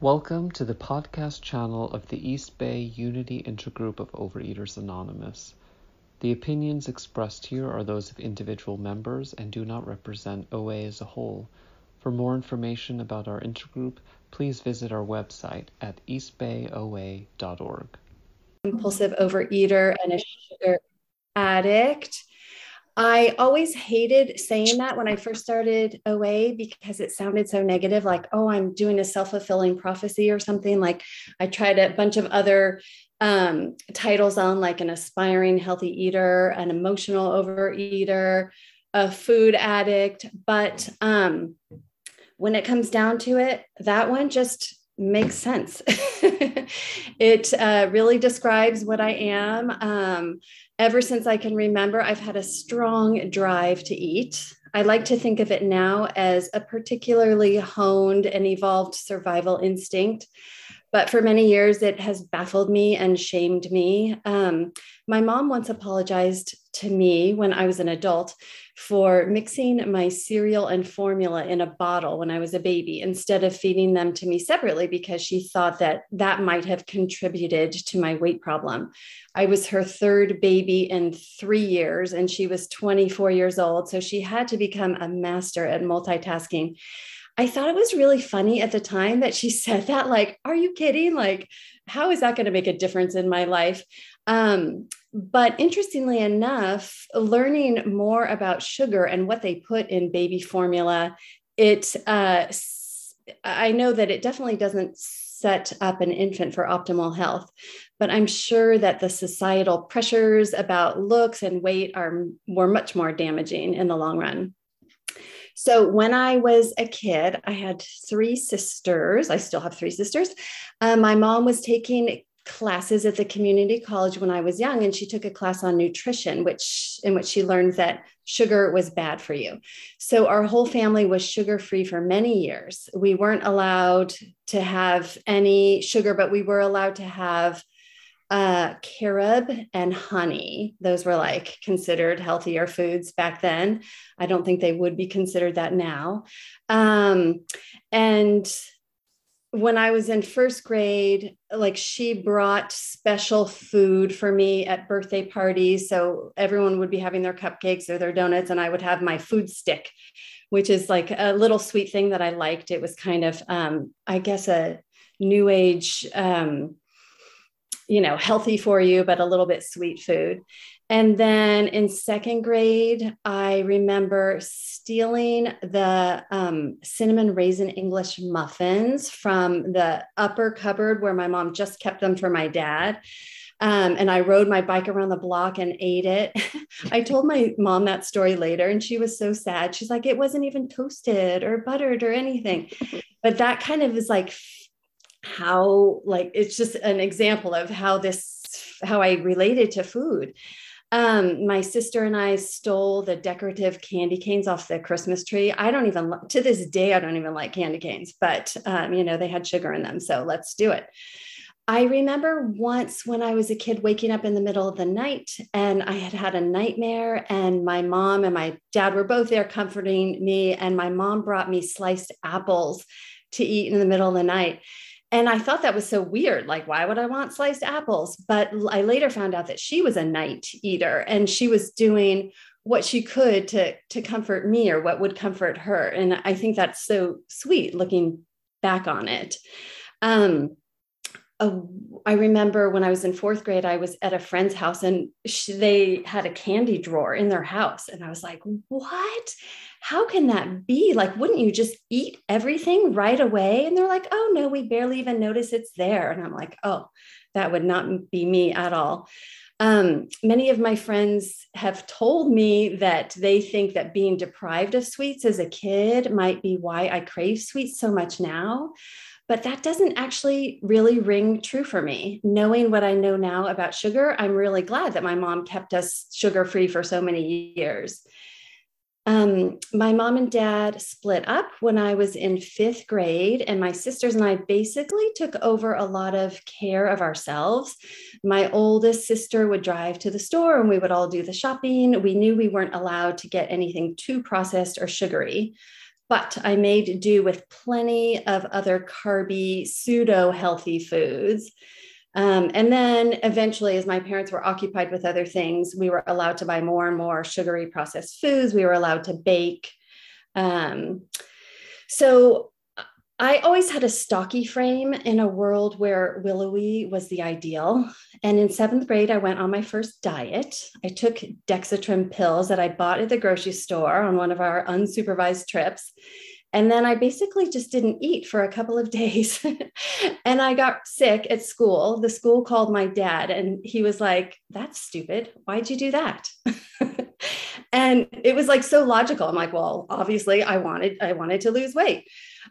Welcome to the podcast channel of the East Bay Unity Intergroup of Overeaters Anonymous. The opinions expressed here are those of individual members and do not represent OA as a whole. For more information about our intergroup, please visit our website at eastbayoa.org. Compulsive overeater and a sugar addict. I always hated saying that when I first started OA because it sounded so negative, like, oh, I'm doing a self fulfilling prophecy or something. Like, I tried a bunch of other um, titles on, like an aspiring healthy eater, an emotional overeater, a food addict. But um, when it comes down to it, that one just makes sense. it uh, really describes what I am. Um, ever since I can remember, I've had a strong drive to eat. I like to think of it now as a particularly honed and evolved survival instinct. But for many years, it has baffled me and shamed me. Um, my mom once apologized to me when I was an adult for mixing my cereal and formula in a bottle when I was a baby instead of feeding them to me separately because she thought that that might have contributed to my weight problem. I was her third baby in three years, and she was 24 years old. So she had to become a master at multitasking. I thought it was really funny at the time that she said that. Like, are you kidding? Like, how is that going to make a difference in my life? Um, but interestingly enough, learning more about sugar and what they put in baby formula, it uh, I know that it definitely doesn't set up an infant for optimal health, but I'm sure that the societal pressures about looks and weight are were much more damaging in the long run. So when I was a kid, I had three sisters. I still have three sisters. Uh, my mom was taking classes at the community college when I was young, and she took a class on nutrition, which in which she learned that sugar was bad for you. So our whole family was sugar free for many years. We weren't allowed to have any sugar, but we were allowed to have uh, carob and honey. Those were like considered healthier foods back then. I don't think they would be considered that now. Um, and when I was in first grade, like she brought special food for me at birthday parties. So everyone would be having their cupcakes or their donuts, and I would have my food stick, which is like a little sweet thing that I liked. It was kind of, um, I guess, a new age um, you know, healthy for you, but a little bit sweet food. And then in second grade, I remember stealing the um, cinnamon raisin English muffins from the upper cupboard where my mom just kept them for my dad. Um, and I rode my bike around the block and ate it. I told my mom that story later, and she was so sad. She's like, it wasn't even toasted or buttered or anything. But that kind of is like how like it's just an example of how this how i related to food um, my sister and I stole the decorative candy canes off the Christmas tree. I don't even, to this day, I don't even like candy canes, but, um, you know, they had sugar in them. So let's do it. I remember once when I was a kid waking up in the middle of the night and I had had a nightmare, and my mom and my dad were both there comforting me. And my mom brought me sliced apples to eat in the middle of the night. And I thought that was so weird. Like, why would I want sliced apples? But I later found out that she was a night eater and she was doing what she could to, to comfort me or what would comfort her. And I think that's so sweet looking back on it. Um, uh, I remember when I was in fourth grade, I was at a friend's house and she, they had a candy drawer in their house. And I was like, what? How can that be? Like, wouldn't you just eat everything right away? And they're like, oh, no, we barely even notice it's there. And I'm like, oh, that would not be me at all. Um, many of my friends have told me that they think that being deprived of sweets as a kid might be why I crave sweets so much now. But that doesn't actually really ring true for me. Knowing what I know now about sugar, I'm really glad that my mom kept us sugar free for so many years. Um, my mom and dad split up when I was in fifth grade, and my sisters and I basically took over a lot of care of ourselves. My oldest sister would drive to the store and we would all do the shopping. We knew we weren't allowed to get anything too processed or sugary. but I made do with plenty of other carby, pseudo healthy foods. Um, and then eventually, as my parents were occupied with other things, we were allowed to buy more and more sugary processed foods. We were allowed to bake. Um, so I always had a stocky frame in a world where willowy was the ideal. And in seventh grade, I went on my first diet. I took Dexatrim pills that I bought at the grocery store on one of our unsupervised trips. And then I basically just didn't eat for a couple of days. and I got sick at school. The school called my dad and he was like, That's stupid. Why'd you do that? and it was like so logical. I'm like, well, obviously I wanted, I wanted to lose weight.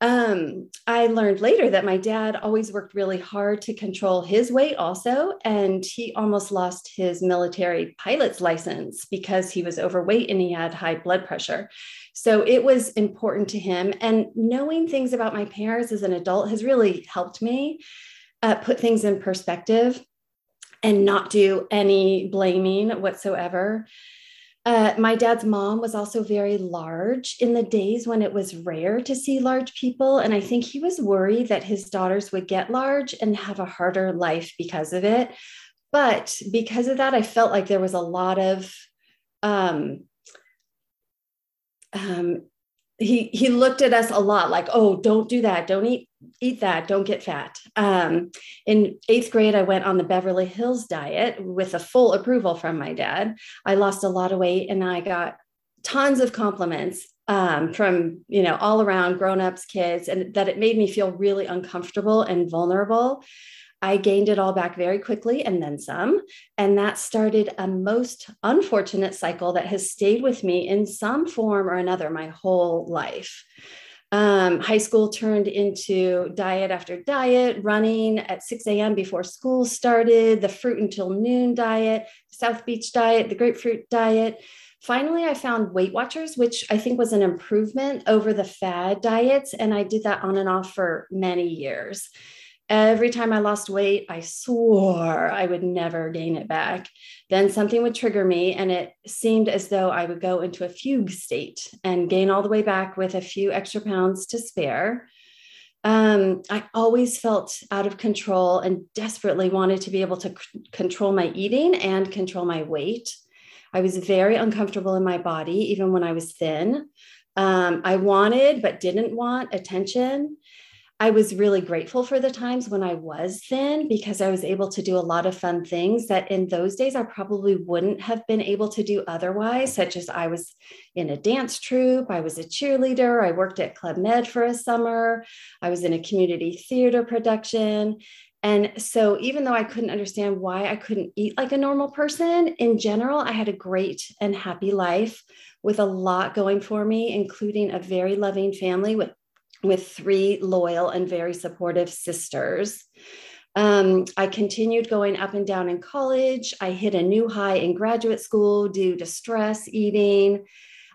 Um, I learned later that my dad always worked really hard to control his weight, also. And he almost lost his military pilot's license because he was overweight and he had high blood pressure. So it was important to him. And knowing things about my parents as an adult has really helped me uh, put things in perspective and not do any blaming whatsoever. Uh, my dad's mom was also very large in the days when it was rare to see large people. And I think he was worried that his daughters would get large and have a harder life because of it. But because of that, I felt like there was a lot of um, um, he he looked at us a lot like oh don't do that don't eat eat that don't get fat um, in eighth grade i went on the beverly hills diet with a full approval from my dad i lost a lot of weight and i got tons of compliments um, from you know all around grown-ups kids and that it made me feel really uncomfortable and vulnerable I gained it all back very quickly and then some. And that started a most unfortunate cycle that has stayed with me in some form or another my whole life. Um, high school turned into diet after diet, running at 6 a.m. before school started, the fruit until noon diet, South Beach diet, the grapefruit diet. Finally, I found Weight Watchers, which I think was an improvement over the fad diets. And I did that on and off for many years. Every time I lost weight, I swore I would never gain it back. Then something would trigger me, and it seemed as though I would go into a fugue state and gain all the way back with a few extra pounds to spare. Um, I always felt out of control and desperately wanted to be able to c- control my eating and control my weight. I was very uncomfortable in my body, even when I was thin. Um, I wanted, but didn't want attention. I was really grateful for the times when I was thin because I was able to do a lot of fun things that in those days I probably wouldn't have been able to do otherwise, such as I was in a dance troupe, I was a cheerleader, I worked at Club Med for a summer, I was in a community theater production. And so, even though I couldn't understand why I couldn't eat like a normal person, in general, I had a great and happy life with a lot going for me, including a very loving family with with three loyal and very supportive sisters. Um, I continued going up and down in college. I hit a new high in graduate school due to stress eating.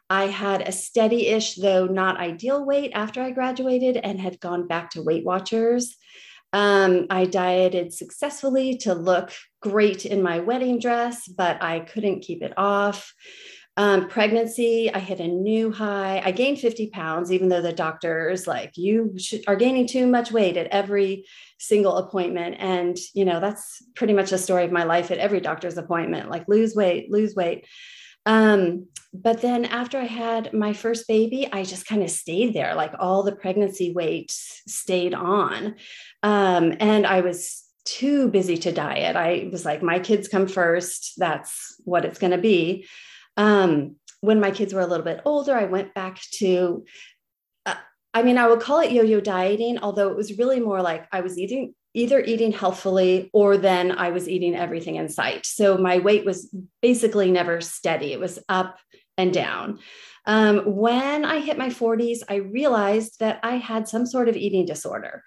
I had a steady ish, though not ideal weight after I graduated and had gone back to Weight Watchers. Um, I dieted successfully to look great in my wedding dress, but I couldn't keep it off. Um, pregnancy, I hit a new high. I gained 50 pounds, even though the doctors like you should, are gaining too much weight at every single appointment. And, you know, that's pretty much the story of my life at every doctor's appointment, like lose weight, lose weight. Um, but then after I had my first baby, I just kind of stayed there, like all the pregnancy weight stayed on. Um, and I was too busy to diet. I was like, my kids come first. That's what it's going to be. Um, when my kids were a little bit older, I went back to, uh, I mean, I would call it yo yo dieting, although it was really more like I was eating either eating healthfully or then I was eating everything in sight. So my weight was basically never steady, it was up and down. Um, when I hit my 40s, I realized that I had some sort of eating disorder.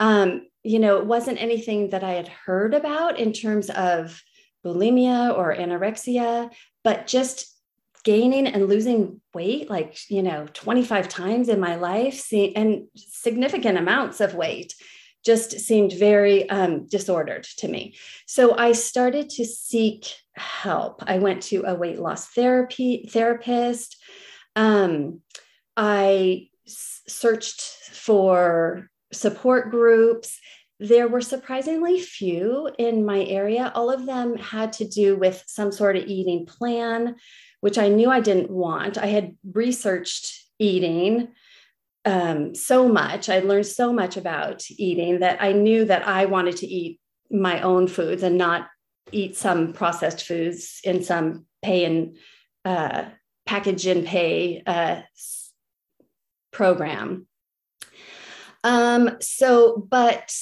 Um, you know, it wasn't anything that I had heard about in terms of bulimia or anorexia, but just gaining and losing weight like you know 25 times in my life and significant amounts of weight just seemed very um, disordered to me so i started to seek help i went to a weight loss therapy therapist um, i searched for support groups. There were surprisingly few in my area. All of them had to do with some sort of eating plan, which I knew I didn't want. I had researched eating um, so much. I learned so much about eating that I knew that I wanted to eat my own foods and not eat some processed foods in some pay and uh, package and pay uh, program. Um, so, but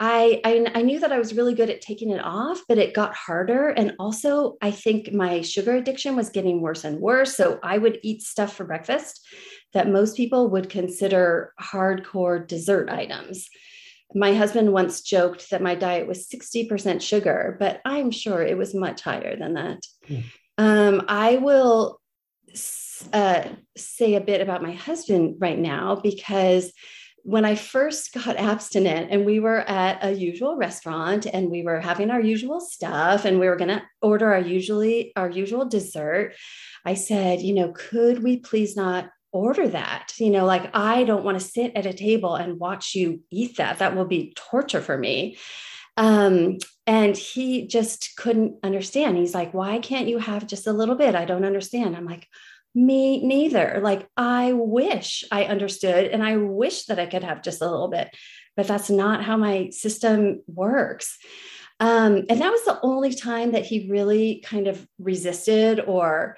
I, I, I knew that I was really good at taking it off, but it got harder. And also, I think my sugar addiction was getting worse and worse. So I would eat stuff for breakfast that most people would consider hardcore dessert items. My husband once joked that my diet was 60% sugar, but I'm sure it was much higher than that. Mm. Um, I will uh, say a bit about my husband right now because when I first got abstinent and we were at a usual restaurant and we were having our usual stuff and we were going to order our usually our usual dessert, I said, you know, could we please not order that? You know, like I don't want to sit at a table and watch you eat that. That will be torture for me. Um, and he just couldn't understand. He's like, why can't you have just a little bit? I don't understand. I'm like, me neither. Like, I wish I understood and I wish that I could have just a little bit, but that's not how my system works. Um, and that was the only time that he really kind of resisted or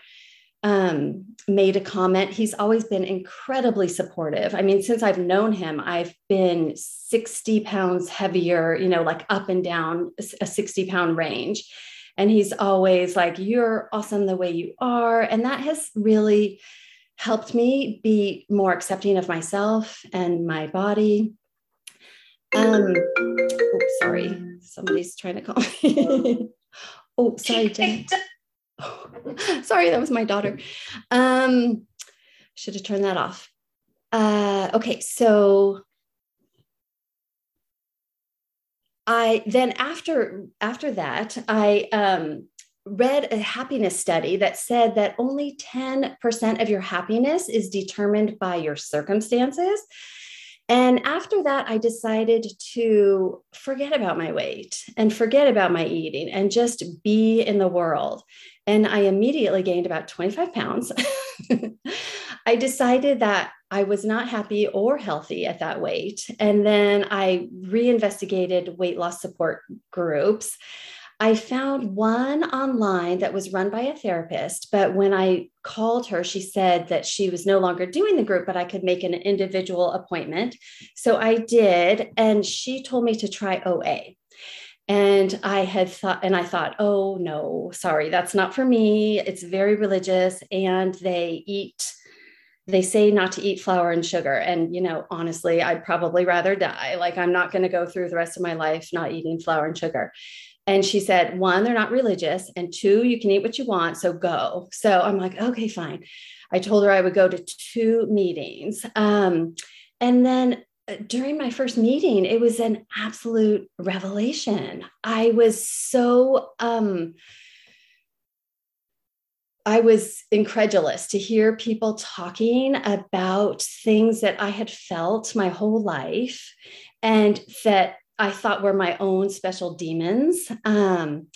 um, made a comment. He's always been incredibly supportive. I mean, since I've known him, I've been 60 pounds heavier, you know, like up and down a 60 pound range. And he's always like, You're awesome the way you are. And that has really helped me be more accepting of myself and my body. Um, oh, sorry, somebody's trying to call me. oh, sorry, Jen. sorry, that was my daughter. Um, should have turned that off. Uh, okay, so I then after after that, I um, read a happiness study that said that only 10% of your happiness is determined by your circumstances. And after that, I decided to forget about my weight and forget about my eating and just be in the world. And I immediately gained about 25 pounds. I decided that I was not happy or healthy at that weight. And then I reinvestigated weight loss support groups. I found one online that was run by a therapist, but when I called her, she said that she was no longer doing the group, but I could make an individual appointment. So I did, and she told me to try OA. And I had thought, and I thought, oh no, sorry, that's not for me. It's very religious, and they eat they say not to eat flour and sugar. And, you know, honestly, I'd probably rather die. Like, I'm not going to go through the rest of my life not eating flour and sugar. And she said, one, they're not religious. And two, you can eat what you want. So go. So I'm like, okay, fine. I told her I would go to two meetings. Um, and then uh, during my first meeting, it was an absolute revelation. I was so, um, I was incredulous to hear people talking about things that I had felt my whole life and that I thought were my own special demons. Um,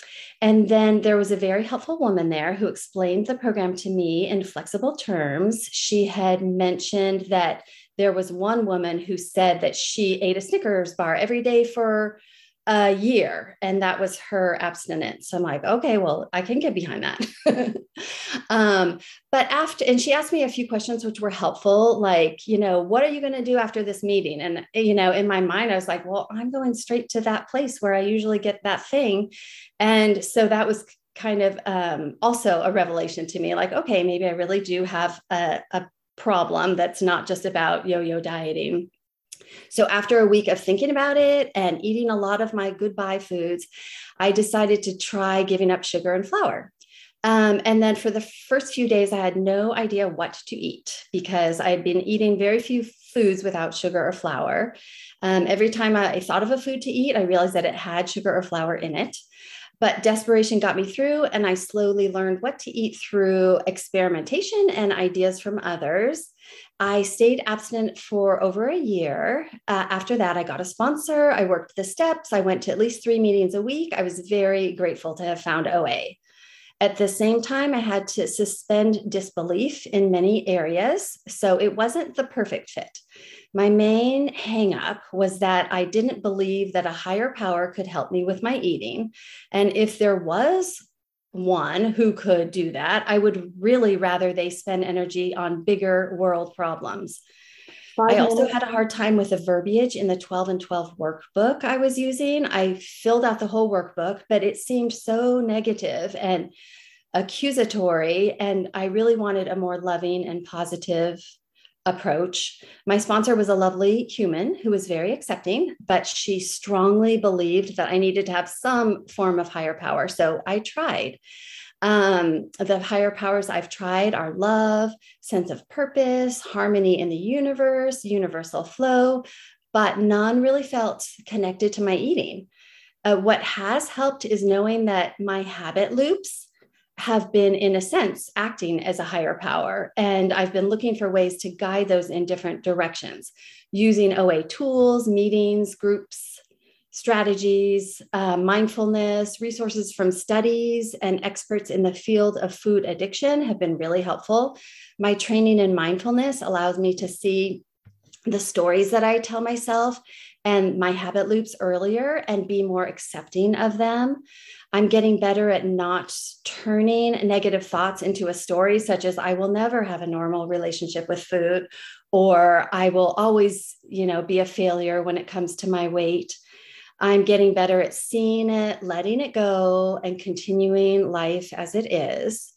and then there was a very helpful woman there who explained the program to me in flexible terms. She had mentioned that there was one woman who said that she ate a Snickers bar every day for a year and that was her abstinence. So i'm like okay well i can get behind that. Um, but after and she asked me a few questions which were helpful like you know what are you going to do after this meeting? And you know in my mind i was like well i'm going straight to that place where i usually get that thing. And so that was kind of um, also a revelation to me like okay maybe i really do have a, a problem that's not just about yo-yo dieting so, after a week of thinking about it and eating a lot of my goodbye foods, I decided to try giving up sugar and flour. Um, and then for the first few days, I had no idea what to eat because I had been eating very few foods without sugar or flour. Um, every time I thought of a food to eat, I realized that it had sugar or flour in it. But desperation got me through, and I slowly learned what to eat through experimentation and ideas from others. I stayed abstinent for over a year. Uh, after that, I got a sponsor. I worked the steps. I went to at least three meetings a week. I was very grateful to have found OA. At the same time, I had to suspend disbelief in many areas. So it wasn't the perfect fit. My main hangup was that I didn't believe that a higher power could help me with my eating. And if there was one who could do that, I would really rather they spend energy on bigger world problems. Five I also minutes. had a hard time with the verbiage in the 12 and 12 workbook I was using. I filled out the whole workbook, but it seemed so negative and accusatory. And I really wanted a more loving and positive approach. My sponsor was a lovely human who was very accepting, but she strongly believed that I needed to have some form of higher power. So I tried. Um, the higher powers I've tried are love, sense of purpose, harmony in the universe, universal flow, but none really felt connected to my eating. Uh, what has helped is knowing that my habit loops have been, in a sense, acting as a higher power. And I've been looking for ways to guide those in different directions using OA tools, meetings, groups, strategies, uh, mindfulness, resources from studies, and experts in the field of food addiction have been really helpful. My training in mindfulness allows me to see the stories that I tell myself and my habit loops earlier and be more accepting of them. I'm getting better at not turning negative thoughts into a story, such as I will never have a normal relationship with food, or I will always, you know, be a failure when it comes to my weight. I'm getting better at seeing it, letting it go, and continuing life as it is.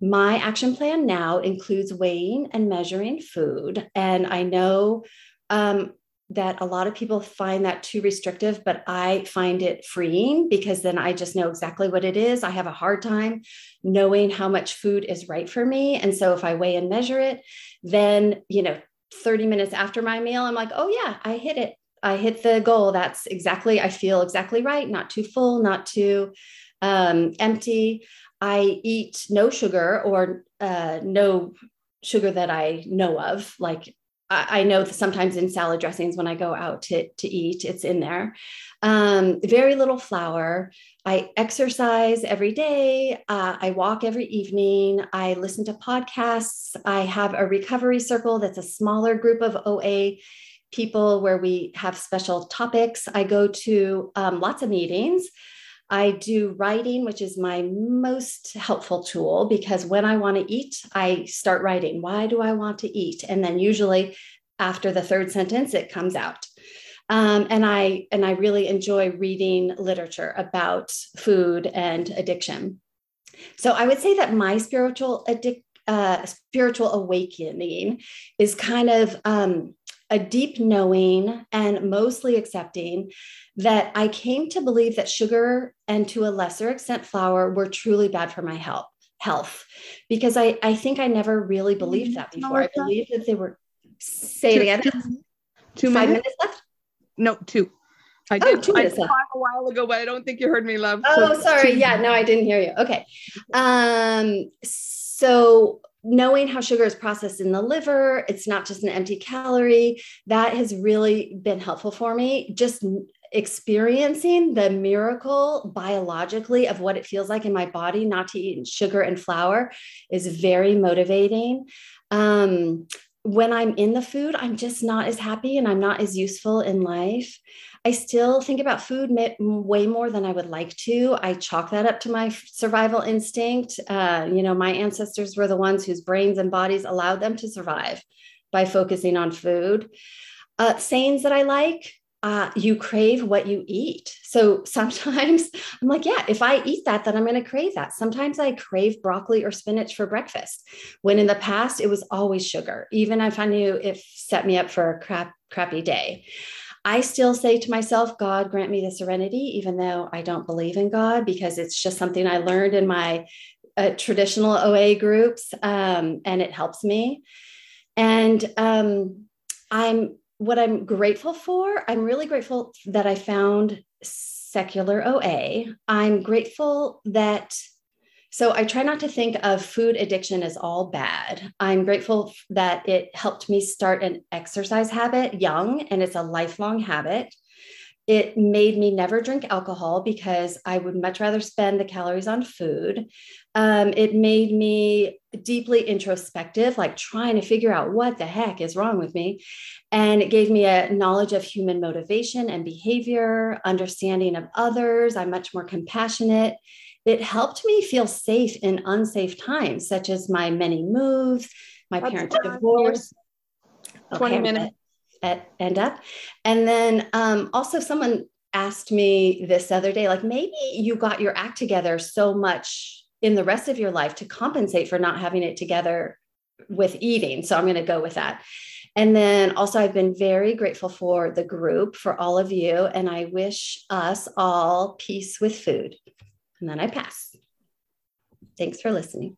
My action plan now includes weighing and measuring food. And I know um, that a lot of people find that too restrictive, but I find it freeing because then I just know exactly what it is. I have a hard time knowing how much food is right for me. And so if I weigh and measure it, then, you know, 30 minutes after my meal, I'm like, oh, yeah, I hit it. I hit the goal. That's exactly, I feel exactly right, not too full, not too um, empty. I eat no sugar or uh, no sugar that I know of, like I know sometimes in salad dressings when I go out to, to eat, it's in there. Um, very little flour. I exercise every day. Uh, I walk every evening. I listen to podcasts. I have a recovery circle that's a smaller group of OA people where we have special topics. I go to um, lots of meetings. I do writing, which is my most helpful tool because when I want to eat, I start writing. Why do I want to eat? And then usually after the third sentence, it comes out. Um, and I and I really enjoy reading literature about food and addiction. So I would say that my spiritual addic- uh, spiritual awakening is kind of um, a deep knowing and mostly accepting that I came to believe that sugar and to a lesser extent flour were truly bad for my health health because I, I think I never really believed that before. I believed that they were say two, it again. Two, two Five minutes? minutes left? No, two. I oh, did, two minutes I left. a while ago, but I don't think you heard me, love. Oh, so sorry. Two. Yeah, no, I didn't hear you. Okay. Um, so knowing how sugar is processed in the liver, it's not just an empty calorie, that has really been helpful for me. Just experiencing the miracle biologically of what it feels like in my body not to eat sugar and flour is very motivating. Um, when I'm in the food, I'm just not as happy and I'm not as useful in life. I still think about food way more than I would like to. I chalk that up to my survival instinct. Uh, you know, my ancestors were the ones whose brains and bodies allowed them to survive by focusing on food. Uh, sayings that I like uh, you crave what you eat. So sometimes I'm like, yeah, if I eat that, then I'm going to crave that. Sometimes I crave broccoli or spinach for breakfast, when in the past it was always sugar, even if I knew it set me up for a crap, crappy day. I still say to myself, God grant me the serenity, even though I don't believe in God, because it's just something I learned in my uh, traditional OA groups, um, and it helps me. And um, I'm what I'm grateful for, I'm really grateful that I found secular OA. I'm grateful that So I try not to think of food addiction as all bad. I'm grateful that it helped me start an exercise habit young, and it's a lifelong habit. It made me never drink alcohol because I would much rather spend the calories on food. Um, it made me deeply introspective, like trying to figure out what the heck is wrong with me. And it gave me a knowledge of human motivation and behavior, understanding of others. I'm much more compassionate. It helped me feel safe in unsafe times, such as my many moves, my parents' divorce. 20 okay, minutes at, end up. And then um, also, someone asked me this other day, like maybe you got your act together so much in the rest of your life to compensate for not having it together with eating. So I'm going to go with that. And then also, I've been very grateful for the group, for all of you, and I wish us all peace with food. And then I pass. Thanks for listening.